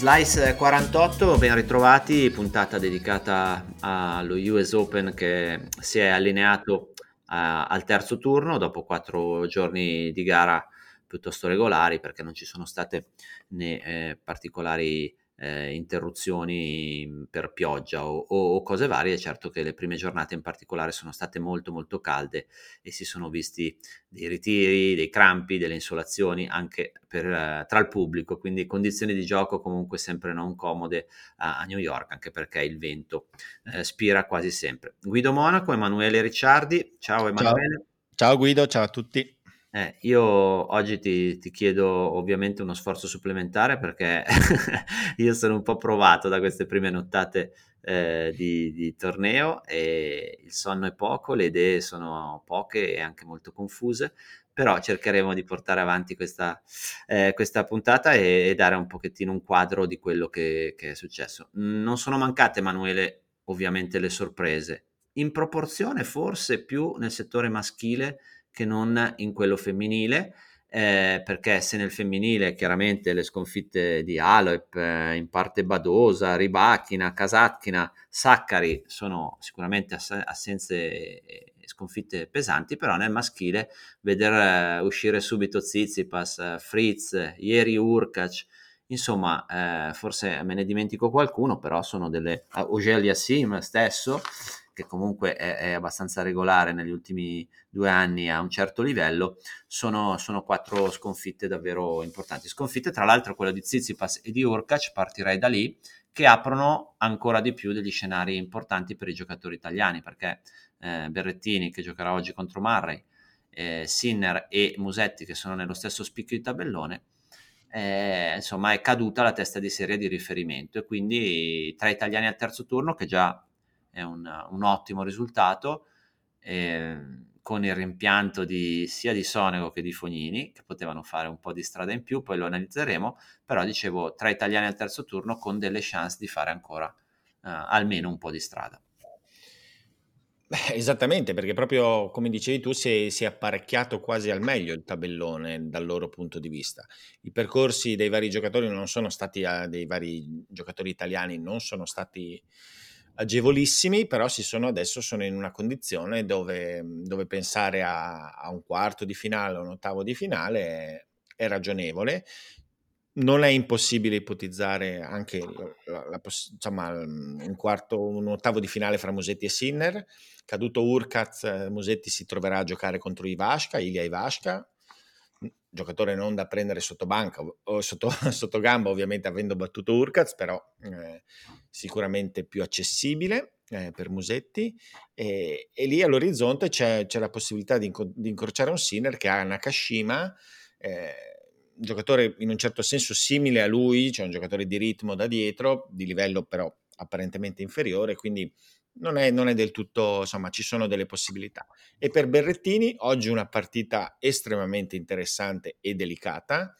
Slice 48, ben ritrovati, puntata dedicata allo US Open che si è allineato uh, al terzo turno dopo quattro giorni di gara piuttosto regolari perché non ci sono state né eh, particolari eh, interruzioni per pioggia o, o, o, cose varie. Certo che le prime giornate in particolare sono state molto molto calde e si sono visti dei ritiri, dei crampi, delle insolazioni anche per, eh, tra il pubblico, quindi condizioni di gioco comunque sempre non comode a, a New York, anche perché il vento eh, spira quasi sempre. Guido Monaco, Emanuele Ricciardi, ciao Emanuele. Ciao, ciao Guido, ciao a tutti. Eh, io oggi ti, ti, chiedo ovviamente uno sforzo supplementare perché io sono un po' provato da queste prime nottate eh, di, di, torneo e il sonno è poco, le idee sono poche e anche molto confuse, però cercheremo di portare avanti questa, eh, questa puntata e, e, dare un pochettino un quadro di quello che, che è successo. Non sono mancate, Emanuele, ovviamente le sorprese, in proporzione forse più nel settore maschile che non in quello femminile. Eh, perché se nel femminile chiaramente le sconfitte di Alep, eh, in parte Badosa, Ribachina, Kasatkina, Saccari sono sicuramente ass- assenze e sconfitte pesanti, però nel maschile vedere uh, uscire subito Zizipas, Fritz, ieri Urkac, insomma eh, forse me ne dimentico qualcuno, però sono delle... Uh, Ogel Sim stesso, che comunque è, è, abbastanza regolare negli ultimi due anni a un certo livello, sono, sono quattro sconfitte davvero importanti. Sconfitte tra l'altro quella di Zizipas e di Urkac, partirei da lì, che aprono ancora di più degli scenari importanti per i giocatori italiani, perché eh, Berrettini che giocherà oggi contro Marray, eh, Sinner e Musetti che sono nello stesso spicchio di tabellone, eh, insomma è caduta la testa di serie di riferimento e quindi tra italiani al terzo turno che già è un, un ottimo risultato, eh, con il rimpianto di, sia di Sonego che di Fognini, che potevano fare un po' di strada in più, poi lo analizzeremo, però dicevo tra italiani al terzo turno con delle chance di fare ancora eh, almeno un po' di strada. Beh, esattamente, perché proprio come dicevi tu si è, si è, apparecchiato quasi al meglio il tabellone dal loro punto di vista. I percorsi dei vari giocatori non sono stati, eh, dei vari giocatori italiani non sono stati agevolissimi, però sono, adesso sono in una condizione dove, dove pensare a, a, un quarto di finale o un ottavo di finale è, è ragionevole. Non è impossibile ipotizzare anche la, la, insomma, un quarto, un ottavo di finale fra Musetti e Sinner. Caduto Urkaz, Musetti si troverà a giocare contro Ivashka, Ilya Ivashka, giocatore non da prendere sotto banca o sotto, sotto gamba, ovviamente avendo battuto Urkaz, però eh, sicuramente più accessibile eh, per Musetti. E, e, lì all'orizzonte c'è, c'è la possibilità di, inco- di, incrociare un Sinner che ha Nakashima, eh, un giocatore in un certo senso simile a lui, cioè un giocatore di ritmo da dietro, di livello però apparentemente inferiore, quindi non è, non è, del tutto, insomma, ci sono delle possibilità. E per Berrettini oggi una partita estremamente interessante e delicata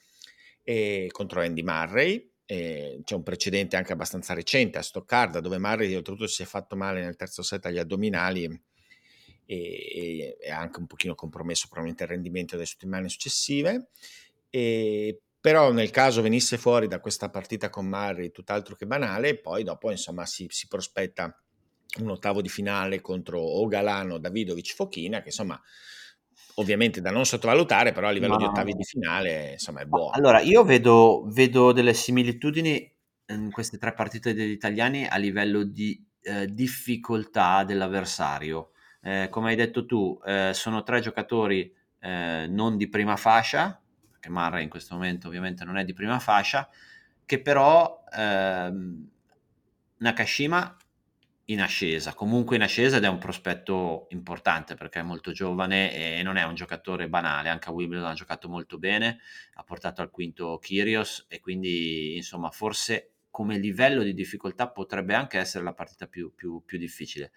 eh, contro Andy Murray. Eh, c'è un precedente anche abbastanza recente a Stoccarda dove Murray oltretutto si è fatto male nel terzo set agli addominali e, e anche un pochino compromesso probabilmente il rendimento delle settimane successive. E, però nel caso venisse fuori da questa partita con Murray tutt'altro che banale, poi dopo insomma si, si prospetta un ottavo di finale contro o Galano, Davidovic, Fochina, che insomma ovviamente da non sottovalutare, però a livello no. di ottavi di finale insomma è buono. Allora, io vedo, vedo delle similitudini in queste tre partite degli italiani a livello di eh, difficoltà dell'avversario. Eh, come hai detto tu, eh, sono tre giocatori eh, non di prima fascia, perché Marra in questo momento ovviamente non è di prima fascia, che però ehm, Nakashima in ascesa, comunque in ascesa ed è un prospetto importante perché è molto giovane e non è un giocatore banale, anche a Wimbledon ha giocato molto bene, ha portato al quinto Kyrios e quindi insomma forse come livello di difficoltà potrebbe anche essere la partita più, più, più difficile.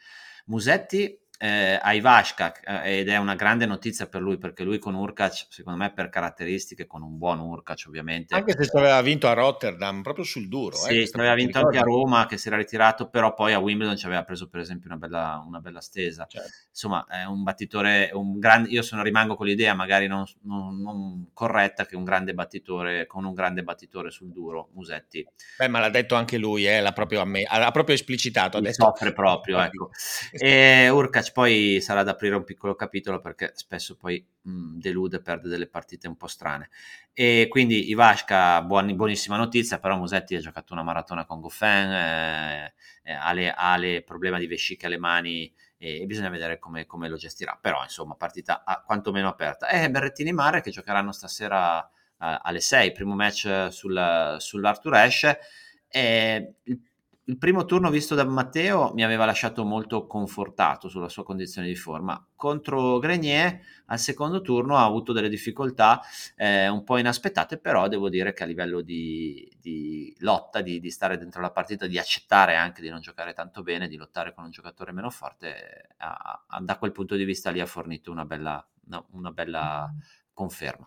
Musetti eh, a Ivashka eh, ed è una grande notizia per lui perché lui con Urkac secondo me per caratteristiche con un buon Urkac ovviamente. Anche se aveva vinto a Rotterdam proprio sul duro sì, eh, aveva vinto anche a Roma che si era ritirato però poi a Wimbledon ci aveva preso per esempio una bella, una bella stesa. Certo. insomma è un battitore un grande, io sono, rimango con l'idea magari non, non, non, corretta che un grande battitore con un grande battitore sul duro Musetti. Beh ma l'ha detto anche lui eh, l'ha, proprio me, ha proprio esplicitato ha detto, soffre proprio ecco. E Urkac poi sarà da aprire un piccolo capitolo perché spesso poi mh, delude, perde delle partite un po' strane. E quindi Ivashka, buon, buonissima notizia, però Musetti ha giocato una maratona con Goffin, eh, eh, ha, le problema di vesciche alle mani e bisogna vedere come, come, lo gestirà. Però insomma, partita a, quantomeno aperta. E Berrettini e Mare che giocheranno stasera uh, alle 6, primo match sul, sull'Arthur Ashe. E il il primo turno visto da Matteo mi aveva lasciato molto confortato sulla sua condizione di forma. Contro Grenier al secondo turno ha avuto delle difficoltà eh, un po' inaspettate, però devo dire che a livello di, di lotta, di, di, stare dentro la partita, di accettare anche di non giocare tanto bene, di lottare con un giocatore meno forte, ha, ha, da quel punto di vista lì ha fornito una bella, una, una bella conferma.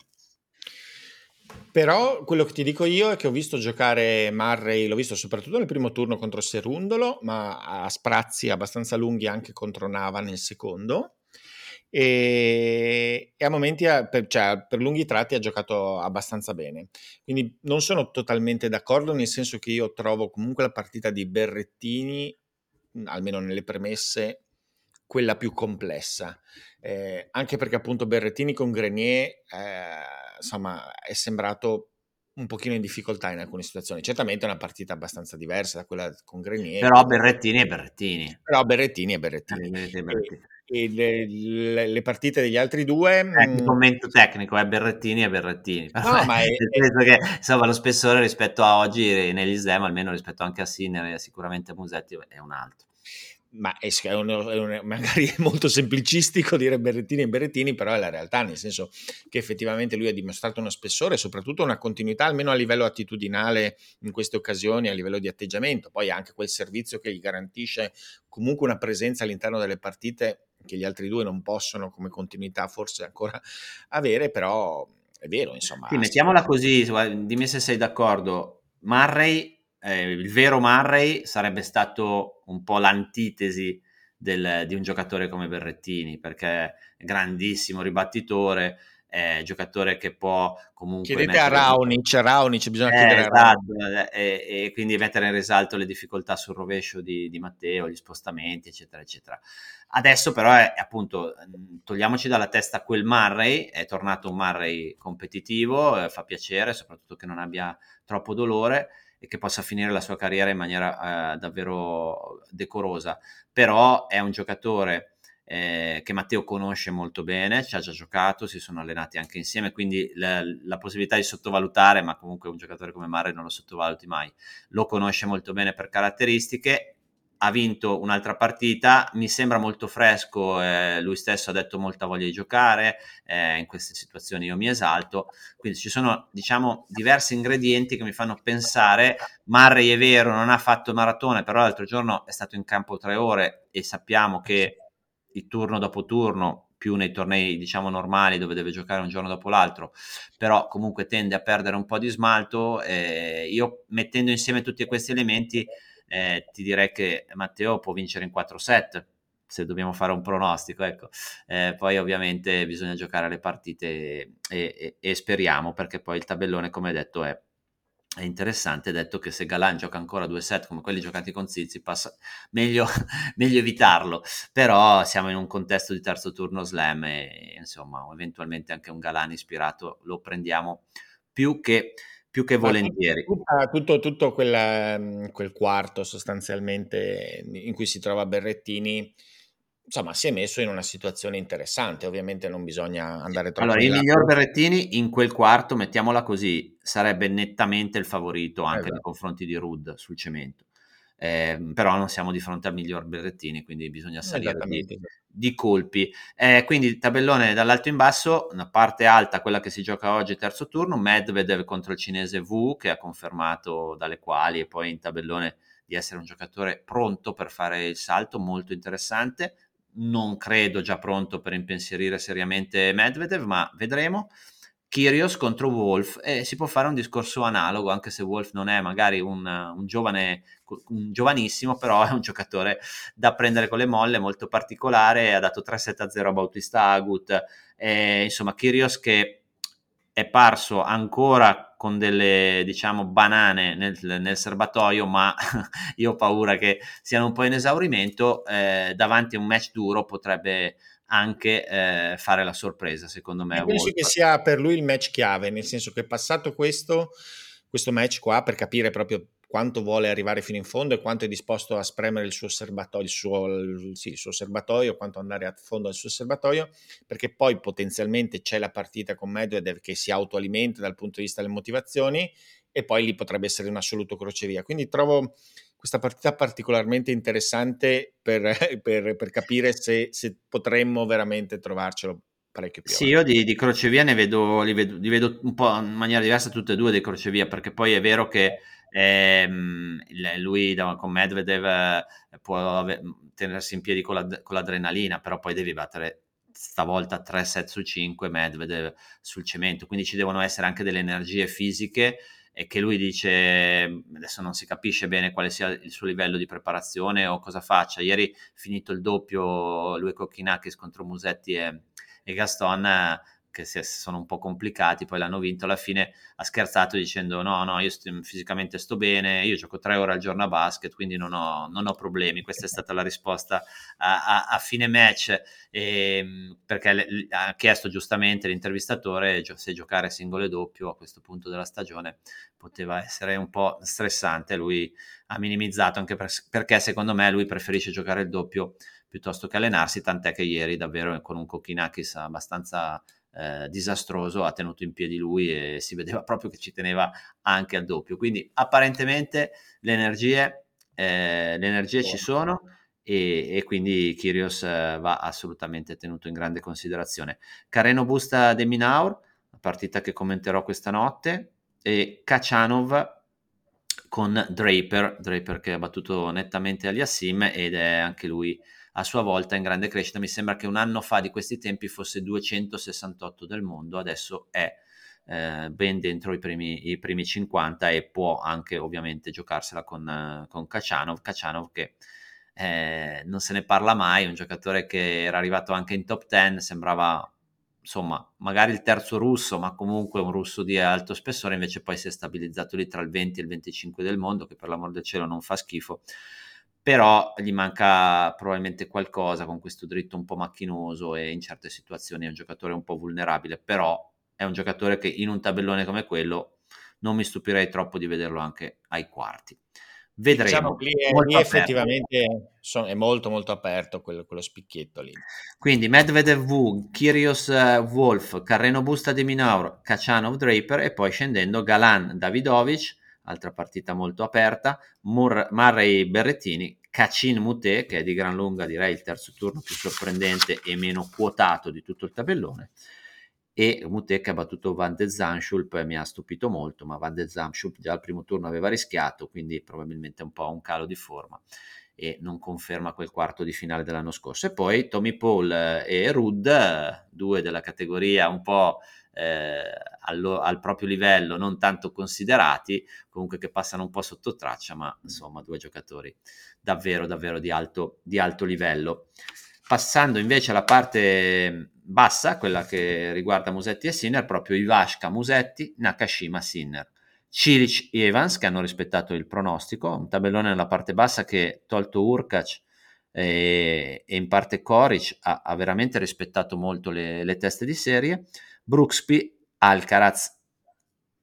Però quello che ti dico io è che ho visto giocare Murray, l'ho visto soprattutto nel primo turno contro Serundolo, ma a sprazzi abbastanza lunghi anche contro Nava nel secondo. E, e a momenti, per, cioè, per lunghi tratti, ha giocato abbastanza bene. Quindi non sono totalmente d'accordo, nel senso che io trovo comunque la partita di Berrettini, almeno nelle premesse, quella più complessa. Eh, anche perché appunto Berrettini con Grenier... Eh, insomma, è sembrato un pochino in difficoltà in alcune situazioni. Certamente è una partita abbastanza diversa da quella con Grenier. Però Berrettini e Berrettini. Però Berrettini e Berrettini. Eh, Berrettini. E, e le, le, le, partite degli altri due... Eh, il mm, commento tecnico è Berrettini e Berrettini. No, ma è, penso che insomma, lo spessore rispetto a oggi negli slam, almeno rispetto anche a Sinner e sicuramente a Musetti, è un altro ma è, è, un, è un, magari è molto semplicistico dire Berrettini e Berrettini, però è la realtà, nel senso che effettivamente lui ha dimostrato uno spessore e soprattutto una continuità, almeno a livello attitudinale in queste occasioni, a livello di atteggiamento, poi anche quel servizio che gli garantisce comunque una presenza all'interno delle partite che gli altri due non possono come continuità forse ancora avere, però è vero, insomma. Sì, mettiamola così, dimmi se sei d'accordo, Murray eh, il vero Murray sarebbe stato un po' l'antitesi del, di un giocatore come Berrettini, perché è grandissimo ribattitore, è giocatore che può comunque... Chiedete a Raonic, a Raonic bisogna eh, chiedere esatto, a. E, e, quindi mettere in risalto le difficoltà sul rovescio di, di, Matteo, gli spostamenti, eccetera, eccetera. Adesso però è appunto, togliamoci dalla testa quel Murray, è tornato un Murray competitivo, eh, fa piacere, soprattutto che non abbia troppo dolore, e che possa finire la sua carriera in maniera eh, davvero decorosa. Però è un giocatore eh, che Matteo conosce molto bene, ci ha già giocato, si sono allenati anche insieme, quindi la, la possibilità di sottovalutare, ma comunque un giocatore come Mare non lo sottovaluti mai, lo conosce molto bene per caratteristiche ha vinto un'altra partita, mi sembra molto fresco, eh, lui stesso ha detto molta voglia di giocare, eh, in queste situazioni io mi esalto, quindi ci sono diciamo diversi ingredienti che mi fanno pensare, Murray è vero, non ha fatto maratone, però l'altro giorno è stato in campo tre ore e sappiamo che il turno dopo turno più nei tornei diciamo normali dove deve giocare un giorno dopo l'altro, però comunque tende a perdere un po' di smalto. Eh, io mettendo insieme tutti questi elementi eh, ti direi che Matteo può vincere in 4 set se dobbiamo fare un pronostico, ecco. Eh, poi ovviamente bisogna giocare le partite e, e, e, speriamo perché poi il tabellone, come detto, è, è interessante. Detto che se Galan gioca ancora due set come quelli giocati con Zizipas, meglio, meglio evitarlo. Però siamo in un contesto di terzo turno slam e insomma, eventualmente anche un Galan ispirato lo prendiamo più che più che volentieri. Tutto, tutto quel, mhmm, quel, quarto sostanzialmente in cui si trova Berrettini, insomma, si è messo in una situazione interessante. Ovviamente non bisogna andare troppo. Allora, il miglior Berrettini in quel quarto, mettiamola così, sarebbe nettamente il favorito anche esatto. nei confronti di Rud sul cemento. Eh, però non siamo di fronte al miglior Berrettini, quindi bisogna salire di, di colpi. Eh, quindi tabellone dall'alto in basso, una parte alta, quella che si gioca oggi, terzo turno, Medvedev contro il cinese Wu, che ha confermato dalle quali e poi in tabellone di essere un giocatore pronto per fare il salto, molto interessante. Non credo già pronto per impensierire seriamente Medvedev, ma vedremo. Kyrgios contro Wolf e si può fare un discorso analogo anche se Wolf non è magari un, un, giovane un giovanissimo però è un giocatore da prendere con le molle molto particolare ha dato 3-7-0 a Bautista Agut e, insomma Kyrgios che è parso ancora con delle diciamo banane nel, nel serbatoio ma io ho paura che siano un po' in esaurimento eh, davanti a un match duro potrebbe anche eh, fare la sorpresa, secondo me. penso che sia per lui il match chiave, nel senso che passato questo, questo match qua, per capire proprio quanto vuole arrivare fino in fondo e quanto è disposto a spremere il suo serbatoio, il suo, sì, il suo serbatoio, quanto andare a fondo al suo serbatoio, perché poi potenzialmente c'è la partita con Medvedev che si autoalimenta dal punto di vista delle motivazioni e poi lì potrebbe essere un assoluto crocevia. Quindi trovo questa partita particolarmente interessante per, per, per capire se, se, potremmo veramente trovarcelo. Sì, io di, di crocevia ne vedo li, vedo, li vedo un po' in maniera diversa tutte e due dei crocevia, perché poi è vero che ehm, lui con Medvedev eh, può tenersi in piedi con, la, con l'adrenalina, però poi devi battere stavolta 3 set su 5 Medvedev sul cemento, quindi ci devono essere anche delle energie fisiche e che lui dice adesso non si capisce bene quale sia il suo livello di preparazione o cosa faccia. Ieri finito il doppio lui Kokinakis contro Musetti e, e Gaston che si sono un po' complicati, poi l'hanno vinto, alla fine ha scherzato dicendo no, no, io sto, fisicamente sto bene, io gioco tre ore al giorno a basket, quindi non ho, non ho problemi. Questa è stata la risposta a, a, a fine match, e, ehm, perché le, ha chiesto giustamente l'intervistatore se giocare singolo e doppio a questo punto della stagione poteva essere un po' stressante, lui ha minimizzato anche per, perché secondo me lui preferisce giocare il doppio piuttosto che allenarsi, tant'è che ieri davvero con un Kokinakis abbastanza eh, disastroso ha tenuto in piedi lui e si vedeva proprio che ci teneva anche al doppio. Quindi apparentemente le energie, eh, le energie ci sono e, e quindi Kyrgios eh, va assolutamente tenuto in grande considerazione. Careno Busta de Minaur, partita che commenterò questa notte, e Kachanov con Draper, Draper che ha battuto nettamente Aliassim ed è anche lui a sua volta in grande crescita. Mi sembra che un anno fa di questi tempi fosse 268 del mondo, adesso è eh, ben dentro i primi, i primi, 50 e può anche ovviamente giocarsela con, con Kachanov, Kachanov che eh, non se ne parla mai, un giocatore che era arrivato anche in top 10, sembrava insomma magari il terzo russo, ma comunque un russo di alto spessore, invece poi si è stabilizzato lì tra il 20 e il 25 del mondo, che per l'amor del cielo non fa schifo però gli manca probabilmente qualcosa con questo dritto un po' macchinoso e in certe situazioni è un giocatore un po' vulnerabile, però è un giocatore che in un tabellone come quello non mi stupirei troppo di vederlo anche ai quarti. Vedremo. Diciamo lì, è, lì effettivamente è molto molto aperto quello, quello spicchietto lì. Quindi Medvedev Wu, Kyrgios uh, Wolf, Carreno Busta di Minaur, Kachanov Draper e poi scendendo Galan Davidovic, altra partita molto aperta, Mur- Murray Berrettini, Cacin Mute, che è di gran lunga direi il terzo turno più sorprendente e meno quotato di tutto il tabellone, e Mute che ha battuto Van de Zanschulp mi ha stupito molto, ma Van de Zanschulp già al primo turno aveva rischiato, quindi probabilmente un po' un calo di forma e non conferma quel quarto di finale dell'anno scorso. E poi Tommy Paul e Rud, due della categoria un po' eh, al, al, proprio livello, non tanto considerati, comunque che passano un po' sotto traccia, ma insomma due giocatori davvero, davvero di alto, di alto livello. Passando invece alla parte bassa, quella che riguarda Musetti e Sinner, proprio Ivashka, Musetti, Nakashima, Sinner. Cilic e Evans che hanno rispettato il pronostico, un tabellone nella parte bassa che tolto Urkac e, e in parte Koric ha, ha veramente rispettato molto le, le, teste di serie. Brooksby, Alcaraz.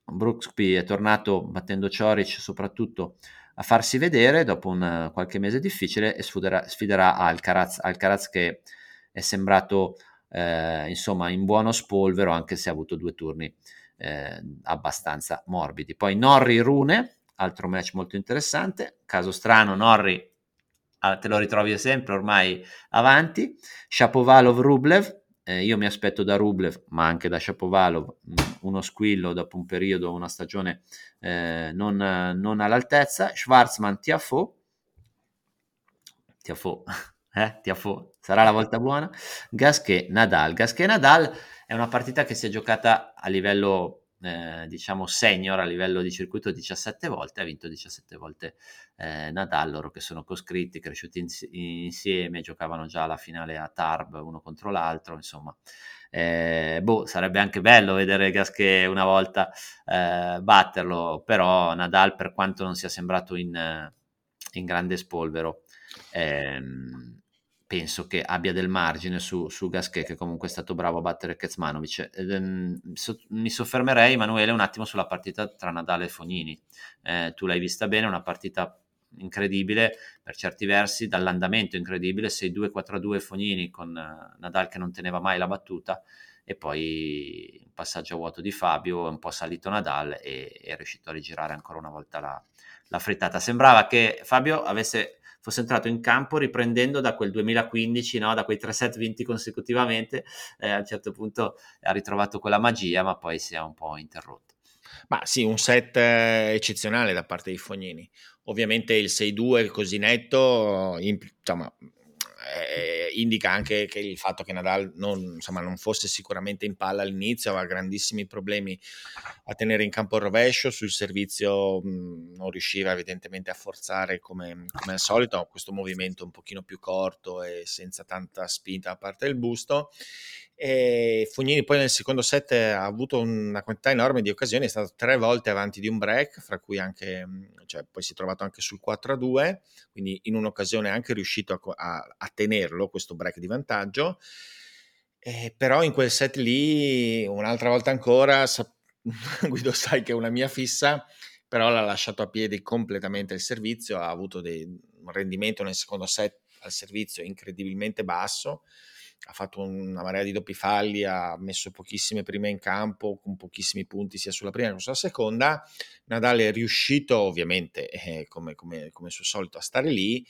Brooksby è tornato battendo Cioric soprattutto a farsi vedere dopo un qualche mese difficile e sfiderà, sfiderà Alcaraz. Alcaraz che è sembrato eh, insomma in buono spolvero anche se ha avuto due turni eh, abbastanza morbidi. Poi Norri Rune, altro match molto interessante. Caso strano, Norri ah, te lo ritrovi sempre ormai avanti. Shapovalov Rublev, eh, io mi aspetto da Rublev, ma anche da Shapovalov, mm, uno squillo dopo un periodo, una stagione eh, non, non, all'altezza. Schwarzman Tiafo, Tiafo, eh, Tiafo, sarà la volta buona. Gasquet Nadal, Gasquet Nadal è una partita che si è giocata a livello eh, diciamo senior a livello di circuito 17 volte, ha vinto 17 volte eh, Nadal, loro che sono coscritti, cresciuti ins- insieme, giocavano già la finale a Tarb uno contro l'altro, insomma. Eh, boh, sarebbe anche bello vedere Gasquet una volta eh, batterlo, però Nadal per quanto non sia sembrato in, in grande spolvero, ehm, penso che abbia del margine su, su Gasquet che comunque è stato bravo a battere Kezmanovic. Ehm, so, mi soffermerei, Emanuele, un attimo sulla partita tra Nadal e Fognini. Eh, tu l'hai vista bene, una partita incredibile per certi versi, dall'andamento incredibile, 6-2-4-2 Fognini con uh, Nadal che non teneva mai la battuta e poi un passaggio a vuoto di Fabio, un po' salito Nadal e è riuscito a rigirare ancora una volta la, la frittata. Sembrava che Fabio avesse fosse entrato in campo riprendendo da quel 2015, no? da quei tre set vinti consecutivamente, eh, a un certo punto ha ritrovato quella magia, ma poi si è un po' interrotto. Ma sì, un set eh, eccezionale da parte di Fognini. Ovviamente il 6-2 così netto, insomma, eh, indica anche che il fatto che Nadal non, insomma, non, fosse sicuramente in palla all'inizio, aveva grandissimi problemi a tenere in campo il rovescio, sul servizio mh, non riusciva evidentemente a forzare come, come, al solito, questo movimento un pochino più corto e senza tanta spinta a parte del busto e Fognini poi nel secondo set ha avuto una quantità enorme di occasioni, è stato tre volte avanti di un break, fra cui anche, cioè, poi si è trovato anche sul 4-2, quindi in un'occasione è anche riuscito a, a, a tenerlo questo break di vantaggio. Eh, però in quel set lì, un'altra volta ancora, sa- Guido sai che è una mia fissa, però l'ha lasciato a piedi completamente il servizio, ha avuto dei, un rendimento nel secondo set al servizio incredibilmente basso ha fatto una marea di doppi falli, ha messo pochissime prime in campo, con pochissimi punti sia sulla prima che sulla seconda. Nadal è riuscito ovviamente, eh, come, come, come suo solito, a stare lì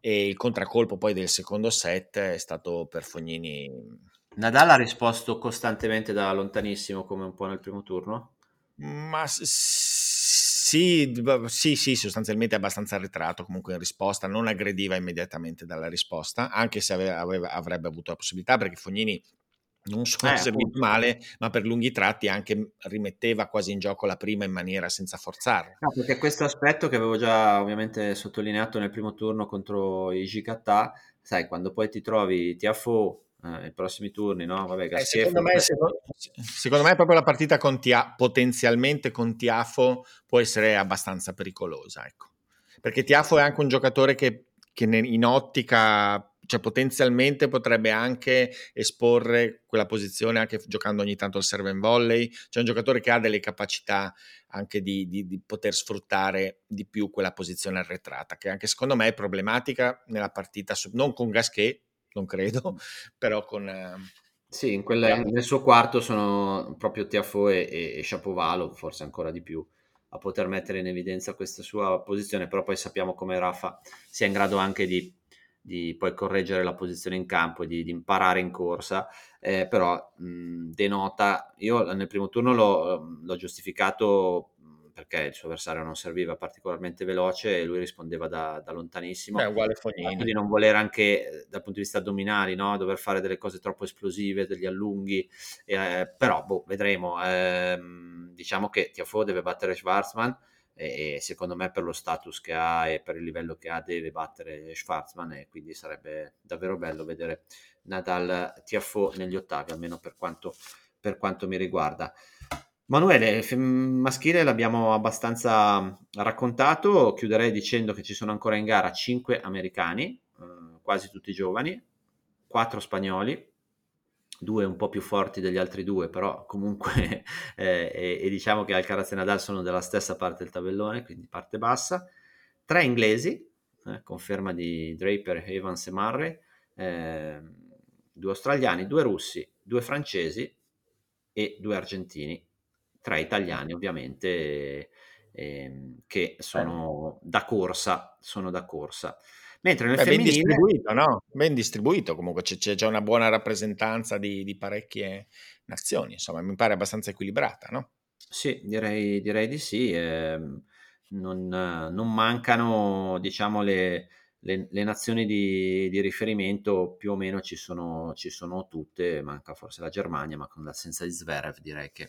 e il contraccolpo poi del secondo set è stato per Fognini. Nadal ha risposto costantemente da lontanissimo come un po' nel primo turno? Ma sì, sì, sì, sostanzialmente abbastanza arretrato comunque in risposta, non aggrediva immediatamente dalla risposta, anche se aveva, aveva, avrebbe avuto la possibilità, perché Fognini non solo eh, servito male, ma per lunghi tratti anche rimetteva quasi in gioco la prima in maniera senza forzare. No, perché questo aspetto che avevo già ovviamente sottolineato nel primo turno contro i Gikata, sai, quando poi ti trovi Tiafo eh, i prossimi turni, no? Vabbè, eh, secondo, me, secondo, secondo, me, proprio la partita con Tia, potenzialmente con Tiafo può essere abbastanza pericolosa, ecco. Perché Tiafo è anche un giocatore che, che in ottica, cioè potenzialmente potrebbe anche esporre quella posizione anche giocando ogni tanto al serve and volley. C'è un giocatore che ha delle capacità anche di, di, di poter sfruttare di più quella posizione arretrata, che anche secondo me è problematica nella partita, non con Gasquet, non credo, però con... Eh, sì, in quelle, nel suo quarto sono proprio Tiafo e, e, e Shapovalo, forse ancora di più, a poter mettere in evidenza questa sua posizione, però poi sappiamo come Rafa sia in grado anche di, di poi correggere la posizione in campo e di, di imparare in corsa, eh, però mh, denota, io nel primo turno l'ho, l'ho giustificato perché il suo avversario non serviva particolarmente veloce e lui rispondeva da, da lontanissimo. È uguale Fognini. Di non voler anche eh, dal punto di vista addominali, no? dover fare delle cose troppo esplosive, degli allunghi, eh, però boh, vedremo. Eh, diciamo che Tiafo deve battere Schwarzman e secondo me per lo status che ha e per il livello che ha deve battere Schwarzman e quindi sarebbe davvero bello vedere Nadal Tiafo negli ottavi, almeno per quanto, per quanto mi riguarda. Manuele, maschile l'abbiamo abbastanza raccontato, chiuderei dicendo che ci sono ancora in gara 5 americani, eh, quasi tutti giovani, 4 spagnoli, due un po' più forti degli altri due, però comunque eh, e, e, diciamo che Alcaraz e Nadal sono della stessa parte del tabellone, quindi parte bassa, 3 inglesi, eh, conferma di Draper, Evans e Murray, ehm, due australiani, due russi, due francesi e due argentini tre italiani ovviamente ehm, che sono da corsa, sono da corsa. Mentre nel Beh, ben femminile... distribuito, no? Ben distribuito, comunque c'è, c'è già una buona rappresentanza di, di parecchie nazioni, insomma, mi pare abbastanza equilibrata, no? Sì, direi, direi di sì. ehm, non, non mancano, diciamo, le, le- le nazioni di, di riferimento più o meno ci sono, ci sono tutte, manca forse la Germania, ma con l'assenza di Zverev direi che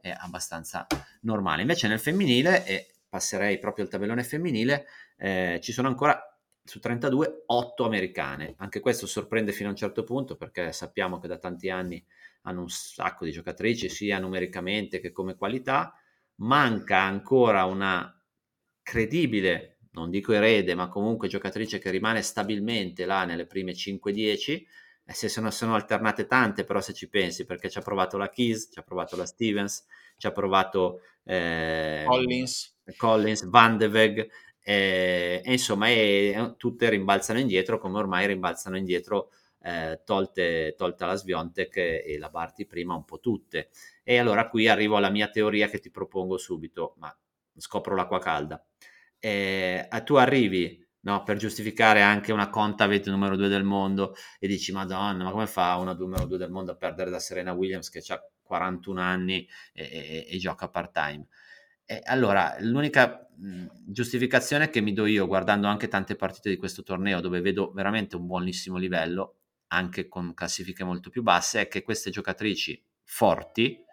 è abbastanza normale. Invece nel femminile, e passerei proprio al tabellone femminile, eh, ci sono ancora su 32 8 americane. Anche questo sorprende fino a un certo punto perché sappiamo che da tanti anni hanno un sacco di giocatrici sia numericamente che come qualità. Manca ancora una credibile, non dico erede, ma comunque giocatrice che rimane stabilmente là nelle prime 5-10. E se sono, sono alternate tante, però se ci pensi, perché ci ha provato la Keys, ci ha provato la Stevens, ci ha provato eh, Collins. Collins, Van de Weg, eh, e insomma e, tutte rimbalzano indietro come ormai rimbalzano indietro eh, tolte, tolta la Sviontek e la Barti prima un po' tutte. E allora qui arrivo alla mia teoria che ti propongo subito, ma scopro l'acqua calda. Eh, tu arrivi no, per giustificare anche una Contaveit numero 2 del mondo e dici madonna ma come fa una numero 2 del mondo a perdere da Serena Williams che ha 41 anni e, e, e gioca part time? E allora l'unica mh, giustificazione che mi do io guardando anche tante partite di questo torneo dove vedo veramente un buonissimo livello anche con classifiche molto più basse è che queste giocatrici forti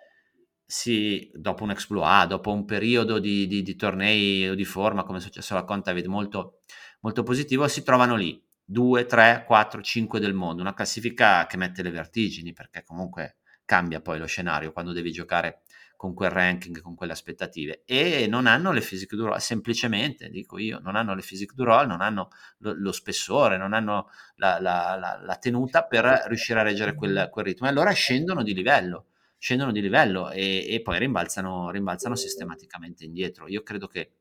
si, dopo un exploit, dopo un periodo di, di, di tornei o di forma, come è successo alla Contavid, molto, molto positivo, si trovano lì, 2, 3, 4, 5 del mondo, una classifica che mette le vertigini, perché comunque cambia poi lo scenario quando devi giocare con quel ranking, con quelle aspettative e non hanno le physique du roll, semplicemente dico io, non hanno le physique du roll, non hanno lo, lo spessore, non hanno la, la, la, la, tenuta per riuscire a reggere quel, quel ritmo e allora scendono di livello scendono di livello e, e poi rimbalzano, rimbalzano sistematicamente indietro. Io credo che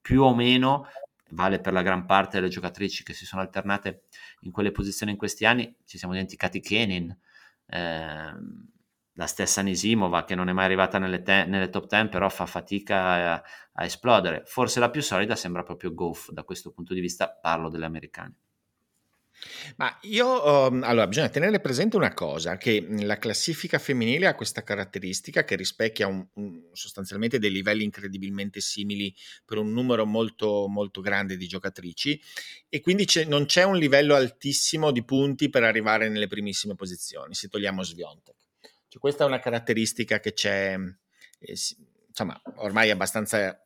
più o meno vale per la gran parte delle giocatrici che si sono alternate in quelle posizioni in questi anni, ci siamo dimenticati Kenin, eh, la stessa Nisimova che non è mai arrivata nelle, te- nelle top 10 però fa fatica a, a, esplodere, forse la più solida sembra proprio Goff da questo punto di vista, parlo delle americane. Ma io, um, allora, bisogna tenere presente una cosa, che la classifica femminile ha questa caratteristica che rispecchia un, un, sostanzialmente dei livelli incredibilmente simili per un numero molto, molto grande di giocatrici e quindi c'è, non c'è un livello altissimo di punti per arrivare nelle primissime posizioni, se togliamo Sviontek. Cioè, questa è una caratteristica che c'è, eh, insomma, ormai è abbastanza,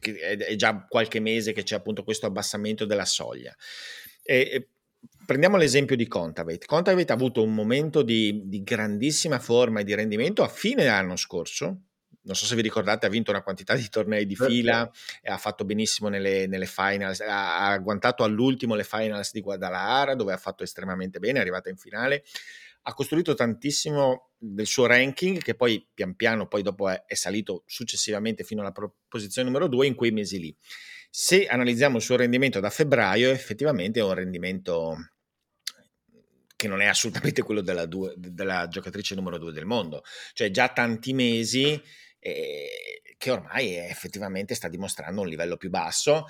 è già qualche mese che c'è appunto questo abbassamento della soglia. E, prendiamo l'esempio di Contaveit. Contaveit ha avuto un momento di, di, grandissima forma e di rendimento a fine dell'anno scorso. Non so se vi ricordate, ha vinto una quantità di tornei di fila, e ha fatto benissimo nelle, nelle finals, ha, ha agguantato all'ultimo le finals di Guadalajara, dove ha fatto estremamente bene, è arrivata in finale. Ha costruito tantissimo del suo ranking, che poi pian piano, poi dopo è, è salito successivamente fino alla posizione numero due in quei mesi lì. Se analizziamo il suo rendimento da febbraio, effettivamente è un rendimento che non è assolutamente quello della, due, della giocatrice numero due del mondo. Cioè già tanti mesi eh, che ormai effettivamente sta dimostrando un livello più basso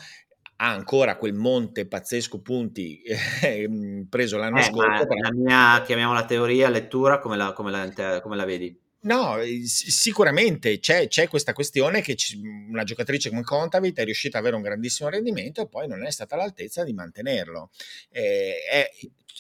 ha ancora quel monte pazzesco punti eh, preso l'anno eh, scorso. La mia, chiamiamola teoria, lettura, come la, come la, come la vedi? No, sicuramente c'è, c'è, questa questione che una giocatrice come Contavit è riuscita ad avere un grandissimo rendimento e poi non è stata all'altezza di mantenerlo. Eh, è,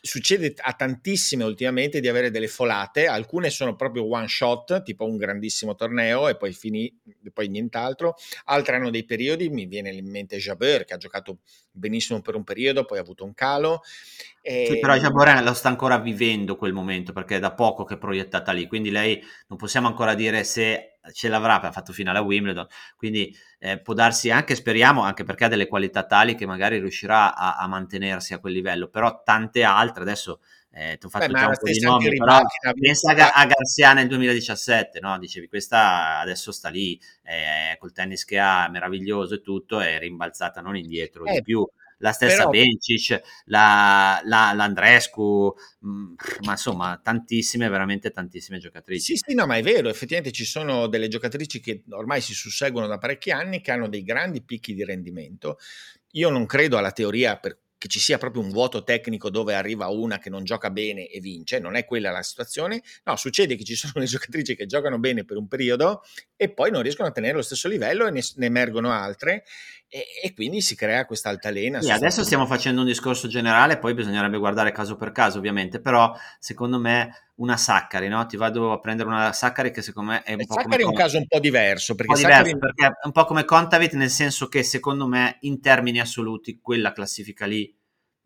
succede a tantissime ultimamente di avere delle folate, alcune sono proprio one shot, tipo un grandissimo torneo e poi finì, poi nient'altro, altre hanno dei periodi, mi viene in mente Jabeur che ha giocato benissimo per un periodo, poi ha avuto un calo. E... Sì, però Jabeur lo sta ancora vivendo quel momento perché è da poco che è proiettata lì, quindi lei non possiamo ancora dire se ce l'avrà, ha fatto finale a Wimbledon, quindi eh, può darsi anche, speriamo, anche perché ha delle qualità tali che magari riuscirà a, a mantenersi a quel livello, però tante altre adesso eh, ti ho fatto Beh, già un po' di nomi, però pensa a, a Garcia nel 2017, no? dicevi questa adesso sta lì, eh, col tennis che ha, meraviglioso e tutto, è rimbalzata non indietro di eh, più la stessa Però... Bencic, la, la, l'Andrescu, mh, mm, ma insomma tantissime, veramente tantissime giocatrici. Sì, sì, no, ma è vero, effettivamente ci sono delle giocatrici che ormai si susseguono da parecchi anni, che hanno dei grandi picchi di rendimento. Io non credo alla teoria per che ci sia proprio un vuoto tecnico dove arriva una che non gioca bene e vince, non è quella la situazione. No, succede che ci sono le giocatrici che giocano bene per un periodo e poi non riescono a tenere lo stesso livello e ne, ne emergono altre e, e, quindi si crea questa altalena. Sì, adesso stiamo facendo un discorso generale, poi bisognerebbe guardare caso per caso ovviamente, però secondo me una Saccari, no? Ti vado a prendere una Saccari che secondo me è un e po' Saccari come... è un caso un po' diverso, perché, po diverso Saccari... perché è un po' come Contavit, nel senso che secondo me in termini assoluti quella classifica lì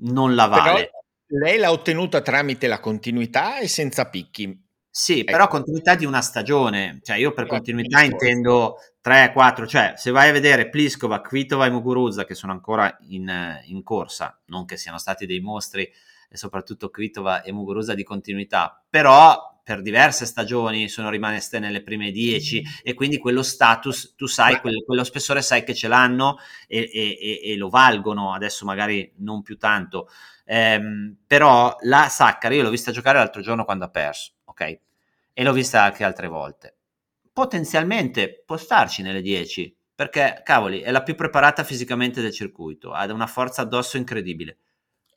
non la vale. Però lei l'ha ottenuta tramite la continuità e senza picchi. Sì, ecco. però continuità di una stagione, cioè io per continuità intendo 3, 4, cioè se vai a vedere Pliskova, Kvitova e Muguruza che sono ancora in, in corsa, non che siano stati dei mostri e soprattutto Kvitova e Muguruza di continuità, però per diverse stagioni sono rimaste nelle prime 10 e quindi quello status, tu sai, quello, quello spessore sai che ce l'hanno e, e, e, lo valgono, adesso magari non più tanto, ehm, però la Saccari io l'ho vista giocare l'altro giorno quando ha perso, ok? E l'ho vista anche altre volte. Potenzialmente può starci nelle 10, perché cavoli, è la più preparata fisicamente del circuito, ha una forza addosso incredibile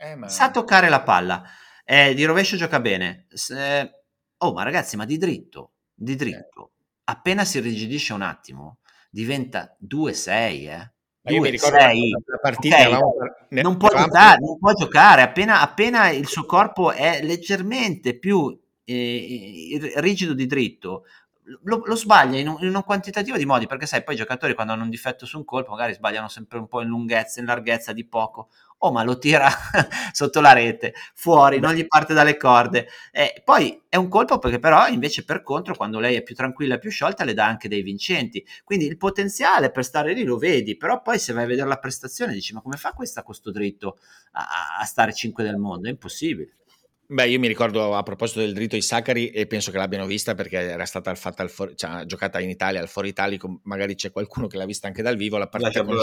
eh, ma... Sa toccare la palla. Eh, di rovescio gioca bene. Eh, oh, ma ragazzi, ma di dritto, di dritto, appena si irrigidisce un attimo, diventa 2-6, eh. Ma io mi ricordo la partita okay. avevamo... non, può giocare, non, può giocare, appena, appena, il suo corpo è leggermente più eh, rigido di dritto, lo, lo sbaglia in un, in un, quantitativo di modi, perché sai, poi i giocatori quando hanno un difetto su un colpo magari sbagliano sempre un po' in lunghezza, in larghezza, di poco oh ma lo tira sotto la rete, fuori, non gli parte dalle corde. Eh, poi è un colpo perché però invece per contro quando lei è più tranquilla più sciolta le dà anche dei vincenti. Quindi il potenziale per stare lì lo vedi, però poi se vai a vedere la prestazione dici ma come fa questa a costo dritto a, a stare 5 del mondo? È impossibile. Beh, io mi ricordo a proposito del dritto di Sacari e penso che l'abbiano vista perché era stata fatta al for- cioè, giocata in Italia al Foro Italico, magari c'è qualcuno che l'ha vista anche dal vivo, la partita con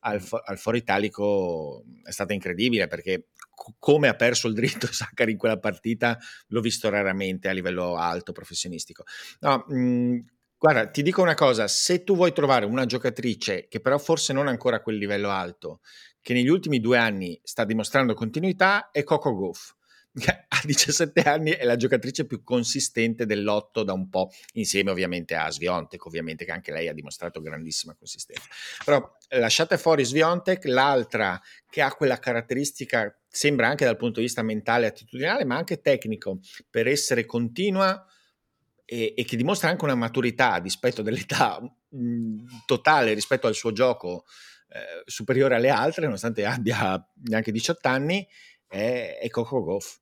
al, fo- al Foro Italico è stata incredibile perché c- come ha perso il dritto Sacari in quella partita l'ho visto raramente a livello alto professionistico. No, mh, mhmm, guarda, ti dico una cosa, se tu vuoi trovare una giocatrice che però forse non ancora a quel livello alto, che negli ultimi due anni sta dimostrando continuità, è Coco Goff a 17 anni è la giocatrice più consistente dell'otto da un po', insieme ovviamente a Sviontek, ovviamente che anche lei ha dimostrato grandissima consistenza. Però lasciate fuori Sviontek, l'altra che ha quella caratteristica, sembra anche dal punto di vista mentale e attitudinale, ma anche tecnico, per essere continua e, e che dimostra anche una maturità rispetto dell'età mh, totale rispetto al suo gioco eh, superiore alle altre, nonostante abbia neanche 18 anni, è Coco Goff.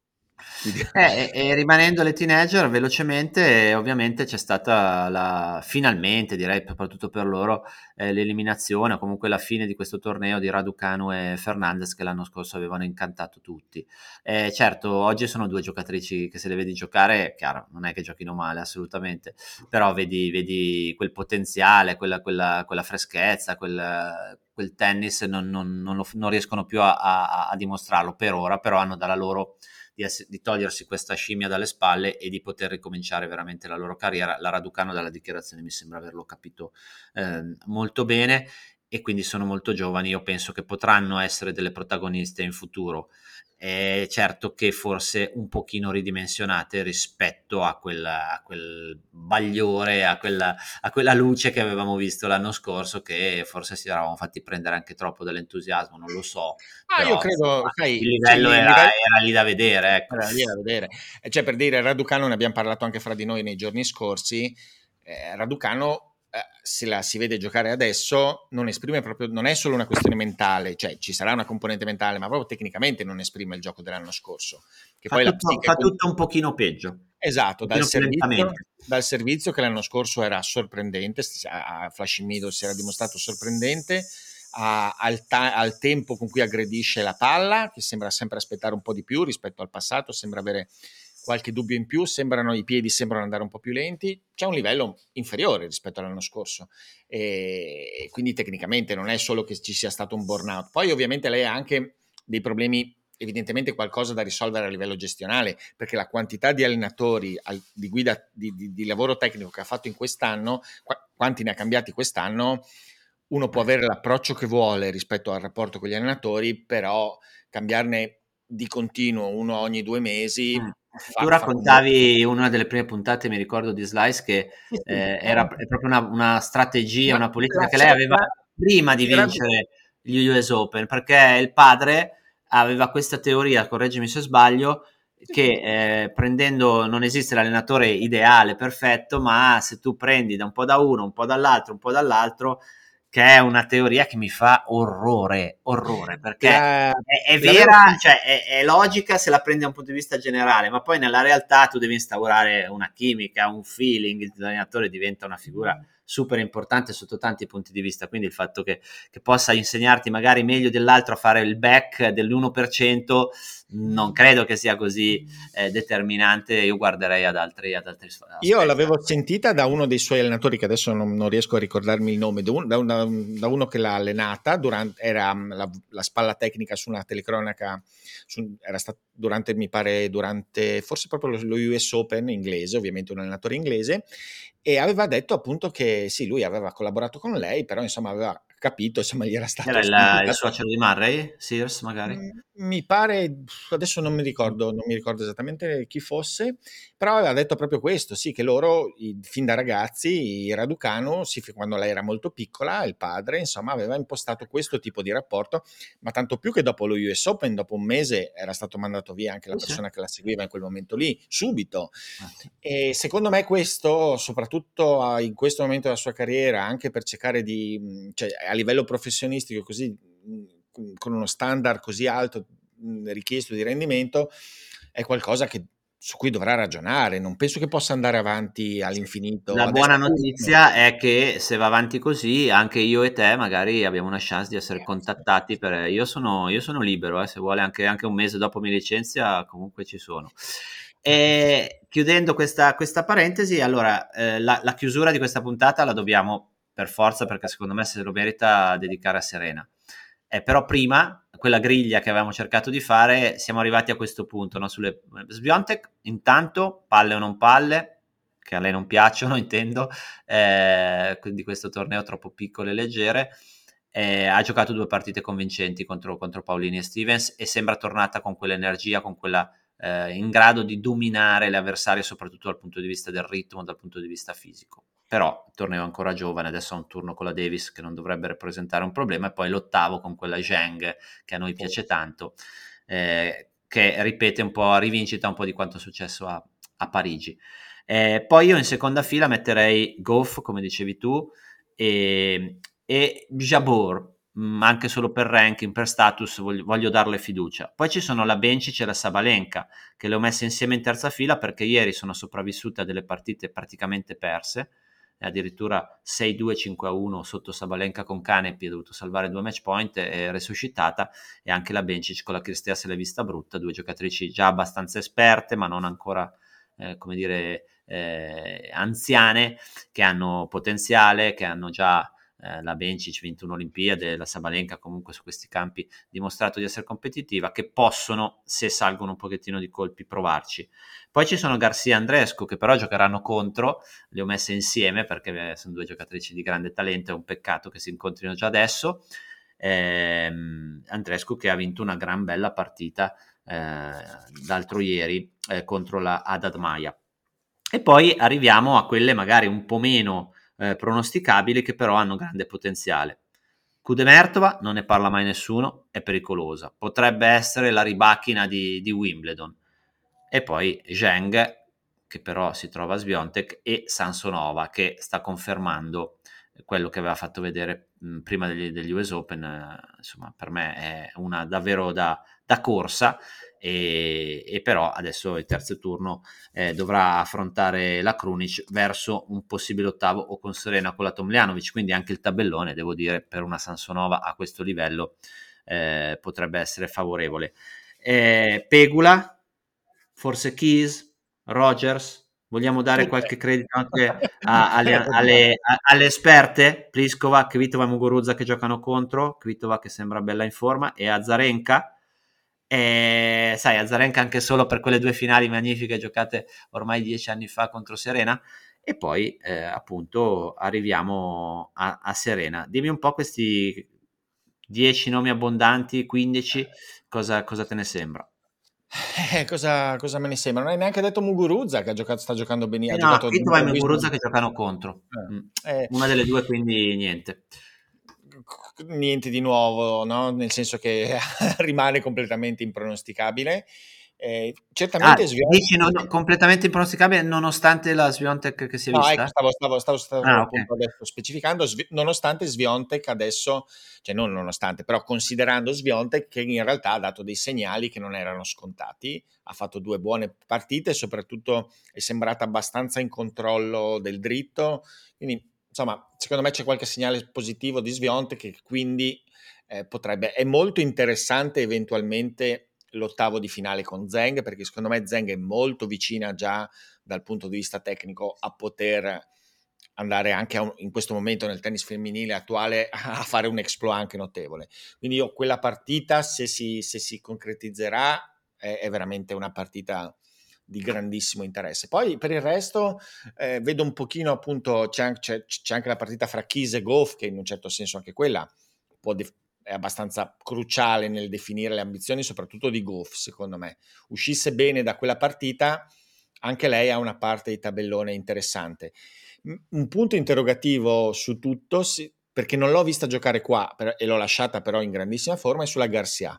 Eh, e, e, rimanendo alle teenager, velocemente, ovviamente c'è stata la, finalmente, direi, soprattutto per loro, eh, l'eliminazione o comunque la fine di questo torneo di Raducanu e Fernandez che l'anno scorso avevano incantato tutti. Eh, certo, oggi sono due giocatrici che se le vedi giocare, chiaro, non è che giochino male assolutamente, però vedi, vedi quel potenziale, quella, quella, quella freschezza, quel, quel tennis, non, non, non, lo, non riescono più a, a, a dimostrarlo per ora, però hanno dalla loro di, ess- di, togliersi questa scimmia dalle spalle e di poter ricominciare veramente la loro carriera. La Raducano dalla dichiarazione mi sembra averlo capito eh, molto bene e quindi sono molto giovani, io penso che potranno essere delle protagoniste in futuro è certo che forse un pochino ridimensionate rispetto a quel, a quel bagliore, a quella, a quella, luce che avevamo visto l'anno scorso, che forse si eravamo fatti prendere anche troppo dall'entusiasmo, non lo so. Ah, io credo, sai, il livello, era, livello era, lì da vedere. Ecco. Era lì da vedere. Cioè, per dire, Raducano, ne abbiamo parlato anche fra di noi nei giorni scorsi, eh, Raducano eh, se la si vede giocare adesso non esprime proprio, non è solo una questione mentale, cioè ci sarà una componente mentale, ma proprio tecnicamente non esprime il gioco dell'anno scorso. Che fa poi tutto, la fa con... tutto un pochino peggio. Esatto, dal servizio, dal servizio, che l'anno scorso era sorprendente, a Flash Middle si era dimostrato sorprendente, a, al, ta- al, tempo con cui aggredisce la palla, che sembra sempre aspettare un po' di più rispetto al passato, sembra avere qualche dubbio in più, sembrano, i piedi sembrano andare un po' più lenti, c'è un livello inferiore rispetto all'anno scorso e quindi tecnicamente non è solo che ci sia stato un burnout, poi ovviamente lei ha anche dei problemi evidentemente qualcosa da risolvere a livello gestionale, perché la quantità di allenatori di guida di, di, di lavoro tecnico che ha fatto in quest'anno, quanti ne ha cambiati quest'anno, uno può avere l'approccio che vuole rispetto al rapporto con gli allenatori, però cambiarne di continuo uno ogni due mesi. Mm. Fa, tu raccontavi una delle prime puntate, mi ricordo di Slice, che sì, sì, eh, era proprio una, una strategia, una politica che lei aveva prima di vincere gli US Open, perché il padre aveva questa teoria, correggimi se sbaglio, che eh, prendendo non esiste l'allenatore ideale, perfetto, ma se tu prendi da un po' da uno, un po' dall'altro, un po' dall'altro, che è una teoria che mi fa orrore, orrore, perché eh, è, è, vera, cioè è, è, logica se la prendi da un punto di vista generale, ma poi nella realtà tu devi instaurare una chimica, un feeling, l'allenatore diventa una figura super importante sotto tanti punti di vista, quindi il fatto che, che possa insegnarti magari meglio dell'altro a fare il back dell'1% non credo che sia così eh, determinante, io guarderei ad altri, ad altri. Io l'avevo sentita da uno dei suoi allenatori, che adesso non, non riesco a ricordarmi il nome, da, un, da, una, da uno che l'ha allenata, durante, era mm, la, la, spalla tecnica su una telecronaca, su, era stato durante, mi pare, durante forse proprio lo US Open inglese, ovviamente un allenatore inglese, e aveva detto appunto che sì, lui aveva collaborato con lei, però insomma aveva capito, insomma, gli era stato... Era il, il suocero di Murray? Sears, magari? Mm, mi pare, adesso non mi ricordo, non mi ricordo esattamente chi fosse, però aveva detto proprio questo, sì, che loro, fin da ragazzi, i Raducanu, sì, quando lei era molto piccola, il padre, insomma, aveva impostato questo tipo di rapporto, ma tanto più che dopo lo US Open, dopo un mese, era stato mandato via anche la persona che la seguiva in quel momento lì, subito. Ah, e secondo me questo, soprattutto in questo momento della sua carriera, anche per cercare di... Cioè, a livello professionistico così con uno standard così alto richiesto di rendimento è qualcosa che, su cui dovrà ragionare. Non penso che possa andare avanti all'infinito. La buona notizia è che se va avanti così, anche io e te magari abbiamo una chance di essere contattati. Per... Io, sono, io sono libero, eh, se vuole anche, anche, un mese dopo mi licenzia, comunque ci sono. E chiudendo questa, questa parentesi, allora eh, la, la chiusura di questa puntata la dobbiamo per forza perché secondo me se lo merita dedicare a Serena. Eh, però prima, quella griglia che avevamo cercato di fare, siamo arrivati a questo punto, no? Sulle Sviontek, intanto, palle o non palle, che a lei non piacciono, intendo, eh, di questo torneo troppo piccole e leggere, eh, ha giocato due partite convincenti contro, contro Paolini e Stevens e sembra tornata con quell'energia, con quella eh, in grado di dominare le avversarie, soprattutto dal punto di vista del ritmo, dal punto di vista fisico però torneo ancora giovane, adesso ha un turno con la Davis che non dovrebbe rappresentare un problema e poi l'ottavo con quella Zheng che a noi piace tanto, eh, che ripete un po', rivincita un po' di quanto è successo a, a Parigi. Eh, poi io in seconda fila metterei Goff, come dicevi tu, e, e Jabor, mm, anche solo per ranking, per status, voglio, voglio, darle fiducia. Poi ci sono la Bencic e la Sabalenka, che le ho messe insieme in terza fila perché ieri sono sopravvissute a delle partite praticamente perse addirittura 6-2-5-1 sotto Sabalenka con Canepi, ha dovuto salvare due match point, è resuscitata e anche la Bencic con la Cristea se l'è vista brutta, due giocatrici già abbastanza esperte ma non ancora, eh, come dire, eh, anziane, che hanno potenziale, che hanno già eh, la Bencic vinto un'Olimpiade, la Sabalenka comunque su questi campi dimostrato di essere competitiva, che possono, se salgono un pochettino di colpi, provarci. Poi ci sono Garcia e Andrescu che però giocheranno contro, le ho messe insieme perché sono due giocatrici di grande talento, è un peccato che si incontrino già adesso. Eh, Andrescu che ha vinto una gran bella partita eh, l'altro ieri eh, contro la Haddad Maya. E poi arriviamo a quelle magari un po' meno eh, pronosticabili che però hanno grande potenziale. Kudemertova non ne parla mai nessuno, è pericolosa. Potrebbe essere la ribacchina di, di Wimbledon. E poi Zheng, che però si trova a Sviontek, e Sansonova, che sta confermando quello che aveva fatto vedere mh, prima degli, degli, US Open. Eh, insomma, per me è una davvero da, da corsa e, e, però adesso il terzo turno eh, dovrà affrontare la Krunic verso un possibile ottavo o con Serena con la Tomljanovic, quindi anche il tabellone, devo dire, per una Sansonova a questo livello eh, potrebbe essere favorevole. Eh, Pegula, forse Keys, Rogers, Vogliamo dare qualche credito anche a, alle, alle, alle, esperte, Pliskova, Kvitova e Muguruza che giocano contro, Kvitova che sembra bella in forma, e Azarenka, e sai, Azarenka anche solo per quelle due finali magnifiche giocate ormai dieci anni fa contro Serena. e poi eh, appunto arriviamo a, a, Serena. Dimmi un po' questi 10 nomi abbondanti, 15, cosa, cosa te ne sembra? Eh, cosa, cosa, me ne sembra? Non hai neanche detto Muguruza che giocato, sta giocando benissimo. Eh no, tu hai Muguruza che giocano contro. Eh. Mm. Eh. Una delle due, quindi niente. Niente di nuovo, no? nel senso che rimane completamente impronosticabile. Eh, certamente ah, Sviontek... dici non, completamente impronosticabile nonostante la Sviontek che si è no, vista? Ecco, stavo, stavo, stavo, stavo ah, okay. adesso specificando, sv- nonostante Sviontek adesso, cioè non nonostante, però considerando Sviontek che in realtà ha dato dei segnali che non erano scontati, ha fatto due buone partite, soprattutto è sembrata abbastanza in controllo del dritto, quindi insomma secondo me c'è qualche segnale positivo di Sviontek che quindi eh, potrebbe, è molto interessante eventualmente l'ottavo di finale con Zeng, perché secondo me Zeng è molto vicina già dal punto di vista tecnico a poter andare anche un, in questo momento nel tennis femminile attuale a fare un exploit anche notevole. Quindi io quella partita, se si, se si concretizzerà, è, è, veramente una partita di grandissimo interesse. Poi per il resto eh, vedo un pochino appunto, c'è, c'è, c'è, anche la partita fra Kies e Goff, che in un certo senso anche quella può, de- è abbastanza cruciale nel definire le ambizioni, soprattutto di Goff, secondo me. Uscisse bene da quella partita, anche lei ha una parte di tabellone interessante. Un punto interrogativo su tutto, perché non l'ho vista giocare qua e l'ho lasciata però in grandissima forma, è sulla Garcia.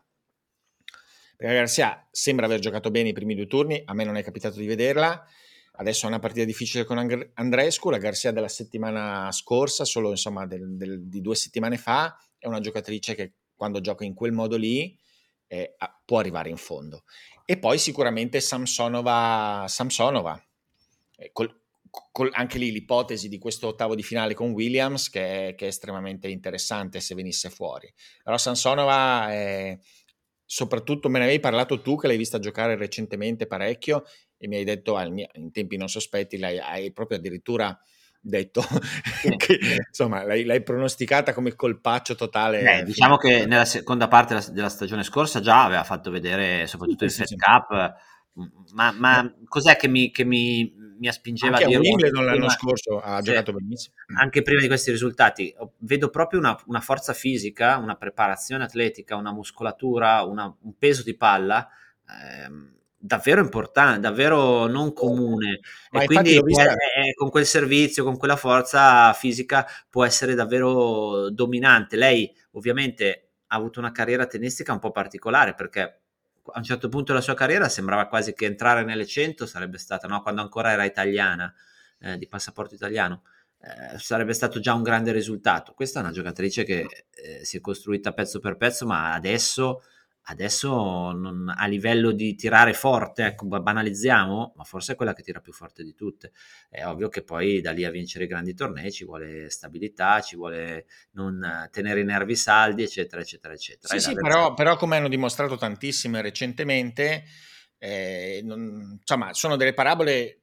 Perché Garcia sembra aver giocato bene i primi due turni, a me non è capitato di vederla. Adesso è una partita difficile con Andrescu, la Garcia della settimana scorsa, solo insomma del, del, di due settimane fa, è una giocatrice che quando gioca in quel modo lì eh, può arrivare in fondo. E poi sicuramente Samsonova, Samsonova eh, col, col, anche lì l'ipotesi di questo ottavo di finale con Williams che è, che è estremamente interessante se venisse fuori. Però Samsonova, è, soprattutto me ne avevi parlato tu che l'hai vista giocare recentemente parecchio e mi hai detto ah, in tempi non sospetti, lei hai proprio addirittura detto che insomma l'hai, l'hai, pronosticata come colpaccio totale. Eh, diciamo che nella seconda parte della, della, stagione scorsa già aveva fatto vedere soprattutto il Fed Cup, ma, ma cos'è che mi, che mi, mi spingeva anche a dire... Wimbledon l'anno scorso ha sì, giocato benissimo. Anche prima di questi risultati, vedo proprio una, una forza fisica, una preparazione atletica, una muscolatura, una, un peso di palla. Ehm, davvero importante, davvero non comune. Ma e quindi eh, con quel servizio, con quella forza fisica può essere davvero dominante. Lei ovviamente ha avuto una carriera tennistica un po' particolare perché a un certo punto della sua carriera sembrava quasi che entrare nelle 100 sarebbe stata, no? quando ancora era italiana, eh, di passaporto italiano, eh, sarebbe stato già un grande risultato. Questa è una giocatrice che eh, si è costruita pezzo per pezzo, ma adesso Adesso non, a livello di tirare forte, ecco, banalizziamo, ma forse è quella che tira più forte di tutte. È ovvio che poi da lì a vincere i grandi tornei ci vuole stabilità, ci vuole non tenere i nervi saldi, eccetera, eccetera, eccetera. Sì, sì, però, però, come hanno dimostrato tantissime recentemente, eh, non, insomma, sono delle parabole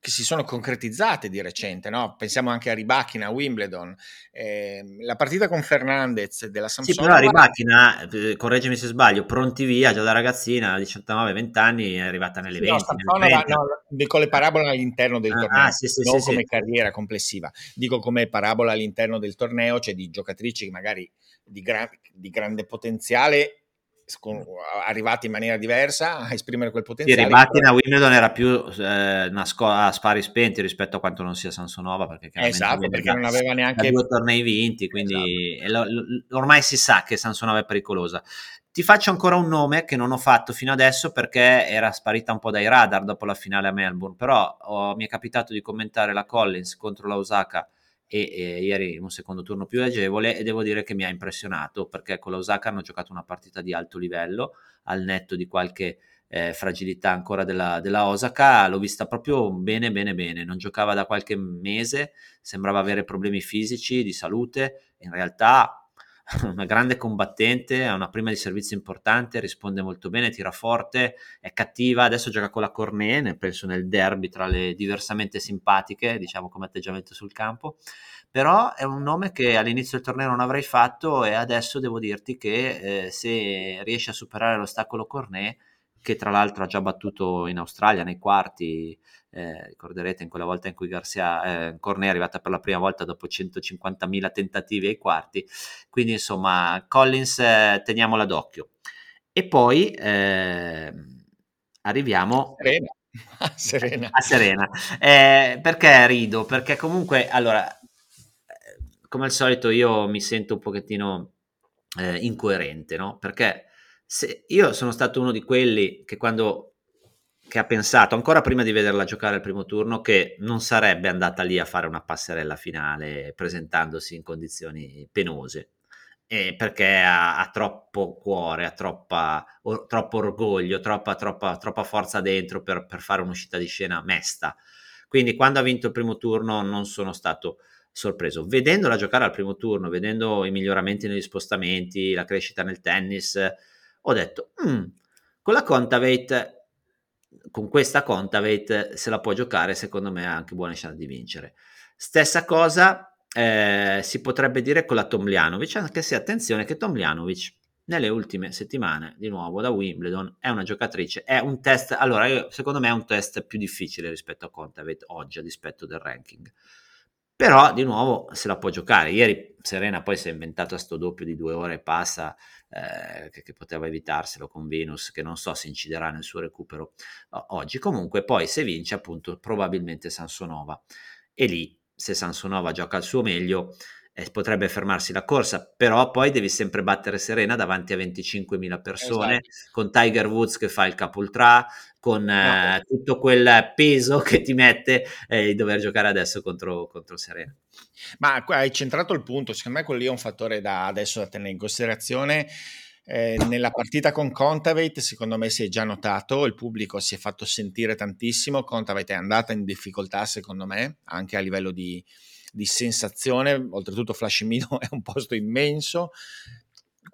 che si sono concretizzate di recente, no? pensiamo anche a Ribachina, a Wimbledon, eh, la partita con Fernandez della Samsung. Sì, però Ribachina, eh, correggimi se sbaglio, pronti via, già da ragazzina, 19-20 anni, è arrivata nelle sì, 20. No, Samsonova, no, dico le parabole all'interno del ah, torneo, ah, sì, sì, non come carriera complessiva, dico come parabola all'interno del torneo, cioè di giocatrici magari di, gra- di grande potenziale con, arrivati in maniera diversa a esprimere quel potenziale. Sì, Ribattina a Wimbledon era più eh, una scuola a spari spenti rispetto a quanto non sia Sansonova perché esatto, perché non aveva neanche due tornei vinti, quindi esatto. lo, lo, ormai si sa che Sansonova è pericolosa. Ti faccio ancora un nome che non ho fatto fino adesso perché era sparita un po' dai radar dopo la finale a Melbourne, però oh, mi è capitato di commentare la Collins contro la Osaka e, e ieri un secondo turno più agevole e devo dire che mi ha impressionato perché con la Osaka hanno giocato una partita di alto livello al netto di qualche eh, fragilità ancora della, della, Osaka, l'ho vista proprio bene bene bene, non giocava da qualche mese, sembrava avere problemi fisici, di salute, in realtà una grande combattente, ha una prima di servizio importante, risponde molto bene, tira forte, è cattiva, adesso gioca con la Cornet, penso nel derby tra le diversamente simpatiche, diciamo come atteggiamento sul campo, però è un nome che all'inizio del torneo non avrei fatto e adesso devo dirti che eh, se riesce a superare l'ostacolo Cornet che tra l'altro ha già battuto in Australia nei quarti, eh, ricorderete in quella volta in cui Garcia eh, Cornet è arrivata per la prima volta dopo 150.000 tentativi ai quarti, quindi insomma Collins eh, teniamola d'occhio. E poi eh, arriviamo Serena. a Serena, a Serena. Eh, perché rido? Perché comunque allora come al solito io mi sento un pochettino eh, incoerente, no? Perché se io sono stato uno di quelli che quando che ha pensato ancora prima di vederla giocare al primo turno che non sarebbe andata lì a fare una passerella finale presentandosi in condizioni penose eh, perché ha, ha, troppo cuore, ha troppa, o, troppo orgoglio, troppa, troppa, troppa forza dentro per, per, fare un'uscita di scena mesta. Quindi quando ha vinto il primo turno non sono stato sorpreso. Vedendola giocare al primo turno, vedendo i miglioramenti negli spostamenti, la crescita nel tennis, ho detto, mm, con la Contavate con questa Contavate se la può giocare, secondo me ha anche buone chance di vincere. Stessa cosa eh, si potrebbe dire con la Tomljanovic, anche se attenzione che Tomljanovic nelle ultime settimane, di nuovo da Wimbledon, è una giocatrice, è un test, allora secondo me è un test più difficile rispetto a Contavate oggi a dispetto del ranking. Però di nuovo se la può giocare. Ieri Serena poi si è inventata sto doppio di due ore e passa eh, che, che, poteva evitarselo con Venus, che non so se inciderà nel suo recupero oggi. Comunque poi se vince appunto probabilmente Sansonova. E lì se Sansonova gioca al suo meglio eh, potrebbe fermarsi la corsa, però poi devi sempre battere Serena davanti a 25.000 persone, esatto. con Tiger Woods che fa il capultra, con eh, no. tutto quel peso che ti mette eh, di dover giocare adesso contro, contro Serena. Ma hai centrato il punto, secondo me quello lì è un fattore da adesso da tenere in considerazione. Eh, nella partita con Contavate, secondo me si è già notato, il pubblico si è fatto sentire tantissimo. Contavate è andata in difficoltà, secondo me, anche a livello di, di sensazione. Oltretutto, Flashimino è un posto immenso.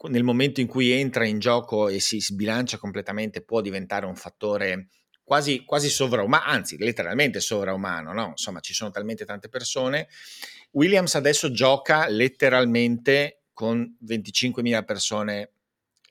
Nel momento in cui entra in gioco e si sbilancia completamente, può diventare un fattore quasi, quasi sovraumano, anzi, letteralmente sovraumano. No? Insomma, ci sono talmente tante persone. Williams adesso gioca letteralmente con 25.000 persone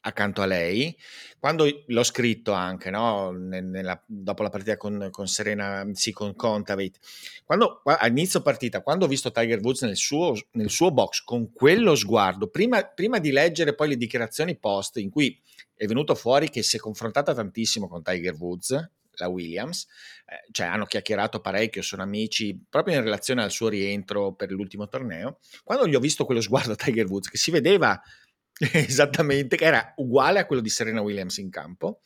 accanto a lei. Quando l'ho scritto anche, no? Nella, dopo la partita con, con Serena, sì, con Contavate, quando a inizio partita, quando ho visto Tiger Woods nel suo, nel suo box con quello sguardo, prima, prima, di leggere poi le dichiarazioni post in cui è venuto fuori che si è confrontata tantissimo con Tiger Woods, la Williams, eh, cioè hanno chiacchierato parecchio, sono amici proprio in relazione al suo rientro per l'ultimo torneo. Quando gli ho visto quello sguardo a Tiger Woods che si vedeva esattamente, che era uguale a quello di Serena Williams in campo.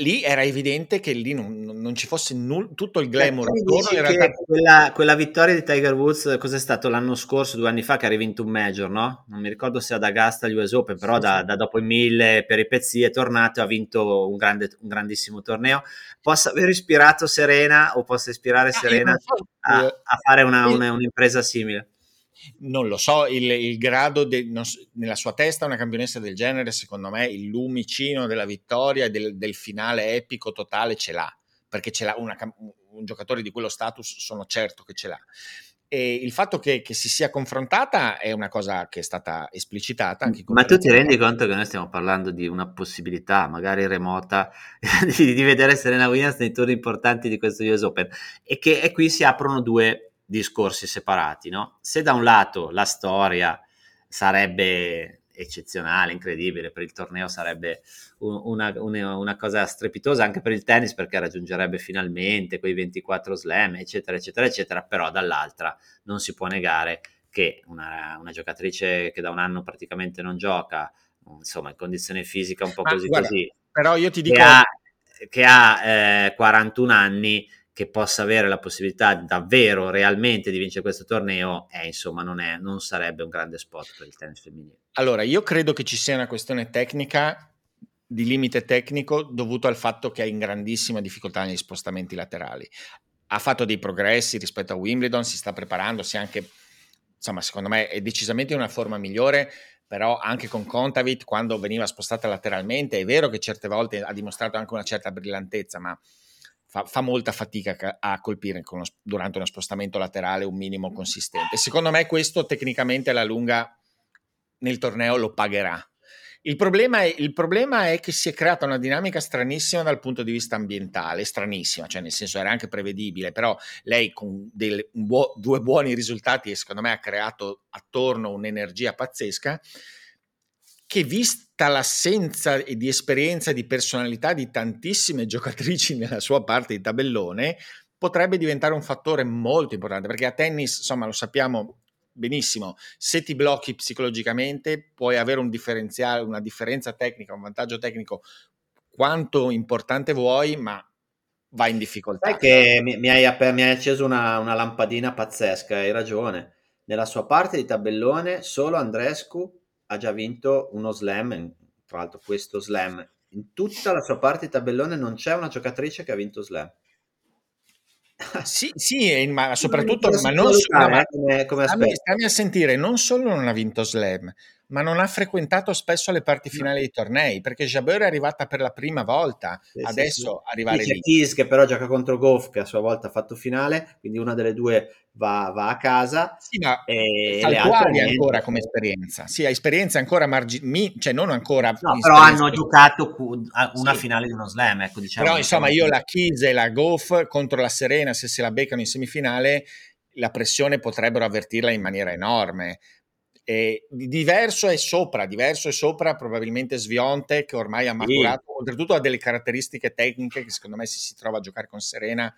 Lì era evidente che lì non, non ci fosse null, tutto il glamour attorno. Realtà... Quella, quella, vittoria di Tiger Woods, cos'è stato l'anno scorso, due anni fa, che ha rivinto un major, no? Non mi ricordo se ad Augusta, gli US Open, però sì, da, sì. da, dopo i mille peripezie è tornato e ha vinto un, grande, un, grandissimo torneo. Possa aver ispirato Serena o possa ispirare ah, Serena so. a, a, fare una, una, un'impresa simile? Non lo so, il, il grado de, non, nella sua testa una campionessa del genere, secondo me, il lumicino della vittoria e del, del finale epico totale ce l'ha, perché ce l'ha una, un giocatore di quello status, sono certo che ce l'ha. E il fatto che, che, si sia confrontata è una cosa che è stata esplicitata. Ma tu ti rendi conto che noi stiamo parlando di una possibilità, magari remota, di, di vedere Serena Williams nei turni importanti di questo US Open e che e qui si aprono due discorsi separati, no? Se da un lato la storia sarebbe eccezionale, incredibile, per il torneo sarebbe una, una, una, cosa strepitosa anche per il tennis perché raggiungerebbe finalmente quei 24 slam, eccetera, eccetera, eccetera, però dall'altra non si può negare che una, una giocatrice che da un anno praticamente non gioca, insomma, in condizione fisica un po' così guarda, così, però io ti dico... che ha, che ha eh, 41 anni, che possa avere la possibilità davvero, realmente di vincere questo torneo, è, insomma, non, è, non sarebbe un grande spot per il tennis femminile. Allora, io credo che ci sia una questione tecnica, di limite tecnico, dovuto al fatto che è in grandissima difficoltà negli spostamenti laterali. Ha fatto dei progressi rispetto a Wimbledon, si sta preparando, si anche, insomma, secondo me è decisamente una forma migliore, però anche con Contavit, quando veniva spostata lateralmente, è vero che certe volte ha dimostrato anche una certa brillantezza, ma fa, fa molta fatica a colpire uno, durante uno spostamento laterale un minimo consistente. Secondo me questo tecnicamente alla lunga nel torneo lo pagherà. Il problema, è, il problema, è, che si è creata una dinamica stranissima dal punto di vista ambientale, stranissima, cioè nel senso era anche prevedibile, però lei con dei, buo, due buoni risultati secondo me ha creato attorno un'energia pazzesca che vista l'assenza di esperienza e di personalità di tantissime giocatrici nella sua parte di tabellone, potrebbe diventare un fattore molto importante, perché a tennis, insomma, lo sappiamo benissimo, se ti blocchi psicologicamente puoi avere un differenziale, una differenza tecnica, un vantaggio tecnico quanto importante vuoi, ma vai in difficoltà. Sai che mi, mi, hai, mi hai, acceso una, una, lampadina pazzesca, hai ragione. Nella sua parte di tabellone solo Andrescu ha già vinto uno slam, tra l'altro questo slam. In tutta la sua parte di tabellone non c'è una giocatrice che ha vinto slam. Sì, sì, ma soprattutto, ma non solo, ma, come, come stammi a sentire, non solo non ha vinto slam, ma non ha frequentato spesso le parti finali dei tornei, perché Jabeur è arrivata per la prima volta, sì, adesso sì, arrivare lì. C'è Kiss che però gioca contro Goff, che a sua volta ha fatto finale, quindi una delle due va, va a casa. Sì, ma e le altre ancora come esperienza. Sì, ha esperienza ancora marginale, cioè non ancora... No, però hanno giocato una sì. finale di uno slam, ecco, diciamo. Però insomma io la Kiss e la Goff contro la Serena, se se la beccano in semifinale, la pressione potrebbero avvertirla in maniera enorme. E diverso è sopra, diverso è sopra probabilmente Svionte che ormai ha maturato, sì. oltretutto ha delle caratteristiche tecniche che secondo me se si trova a giocare con Serena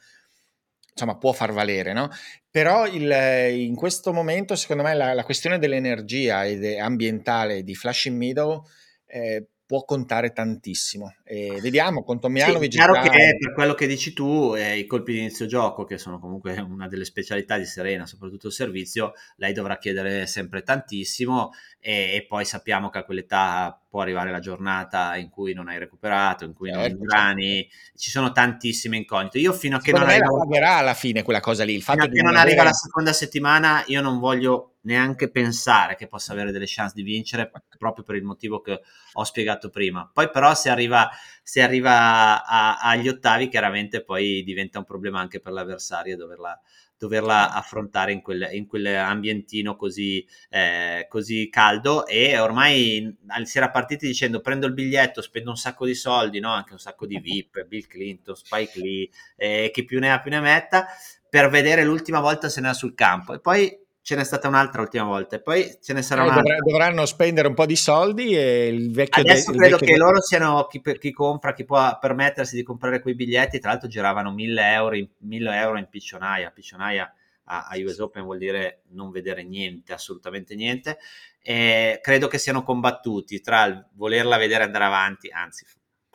insomma può far valere, no? Però il, in questo momento secondo me la, la questione dell'energia ed ambientale di Flushing Meadow eh, può contare tantissimo. E vediamo con Tomjanovic. Sì, chiaro già... che per quello che dici tu, eh, i colpi di inizio gioco, che sono comunque una delle specialità di Serena, soprattutto il servizio, lei dovrà chiedere sempre tantissimo e, e, poi sappiamo che a quell'età può arrivare la giornata in cui non hai recuperato, in cui certo, non brani, certo. ci sono tantissime incognite. Io fino a che Secondo non arriva... la pagherà alla fine quella cosa lì, il fatto che non, non arriva la seconda settimana, io non voglio neanche pensare che possa avere delle chance di vincere proprio per il motivo che ho spiegato prima. Poi però se arriva, se arriva a, agli ottavi chiaramente poi diventa un problema anche per l'avversario doverla, doverla affrontare in quel, in quell'ambientino così, eh, così, caldo e ormai si era partiti dicendo prendo il biglietto, spendo un sacco di soldi, no? anche un sacco di VIP, Bill Clinton, Spike Lee, eh, chi più ne ha più ne metta, per vedere l'ultima volta se ne ha sul campo e poi ce n'è stata un'altra ultima volta e poi ce ne sarà eh, un'altra. Dovranno spendere un po' di soldi e il vecchio... Adesso de- credo vecchio che de- loro siano chi, chi, compra, chi può permettersi di comprare quei biglietti, tra l'altro giravano 1000 euro in, 1000 euro in piccionaia, piccionaia a, a US Open vuol dire non vedere niente, assolutamente niente, e credo che siano combattuti tra il volerla vedere andare avanti, anzi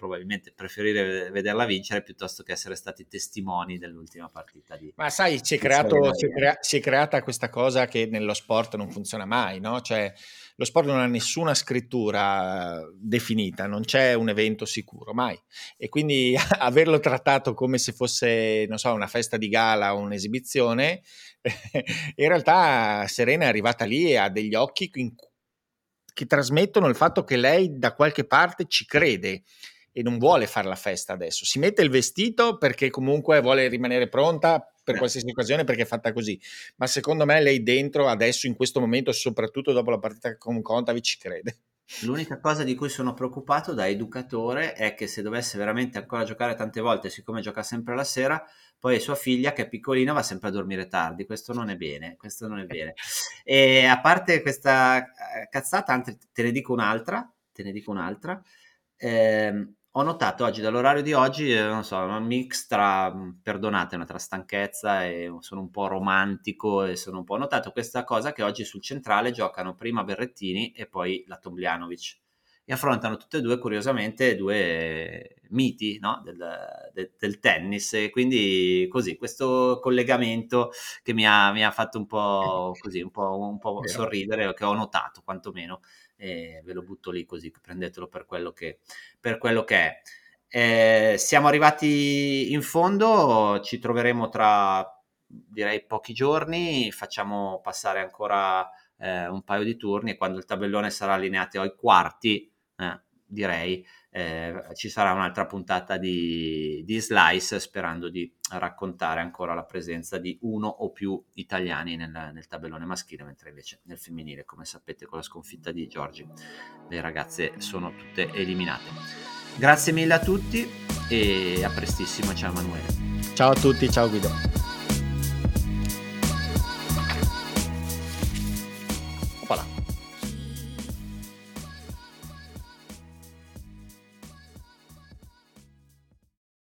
probabilmente preferire vederla vincere piuttosto che essere stati testimoni dell'ultima partita di Ma sai, si è, creato, si, è crea- si è, creata questa cosa che nello sport non funziona mai, no? Cioè, lo sport non ha nessuna scrittura definita, non c'è un evento sicuro, mai. E quindi averlo trattato come se fosse, non so, una festa di gala o un'esibizione, in realtà Serena è arrivata lì e ha degli occhi che trasmettono il fatto che lei da qualche parte ci crede e non vuole fare la festa adesso. Si mette il vestito perché comunque vuole rimanere pronta per qualsiasi occasione perché è fatta così. Ma secondo me lei dentro adesso, in questo momento, soprattutto dopo la partita con Contavi, ci crede. L'unica cosa di cui sono preoccupato da educatore è che se dovesse veramente ancora giocare tante volte, siccome gioca sempre la sera, poi sua figlia che è piccolina va sempre a dormire tardi. Questo non è bene, questo non è bene. E a parte questa eh, cazzata, te ne dico un'altra, te ne dico un'altra. Eh, ho notato oggi, dall'orario di oggi, eh, non so, un mix tra, perdonatemi, tra stanchezza e sono un po' romantico e sono un po'... Ho notato questa cosa che oggi sul centrale giocano prima Berrettini e poi la Tomljanovic e affrontano tutte e due, curiosamente, due miti no? del, del, del, tennis e quindi così, questo collegamento che mi ha, mi ha fatto un po' così, un po', un po sorridere, che ho notato quantomeno e ve lo butto lì così, prendetelo per quello che, per quello che è. Eh, siamo arrivati in fondo, ci troveremo tra direi pochi giorni, facciamo passare ancora eh, un paio di turni e quando il tabellone sarà allineato ai quarti, eh, direi, eh, ci sarà un'altra puntata di, di, Slice sperando di raccontare ancora la presenza di uno o più italiani nel, nel, tabellone maschile, mentre invece nel femminile, come sapete, con la sconfitta di Giorgi, le ragazze sono tutte eliminate. Grazie mille a tutti e a prestissimo, ciao Emanuele. Ciao a tutti, ciao Guido.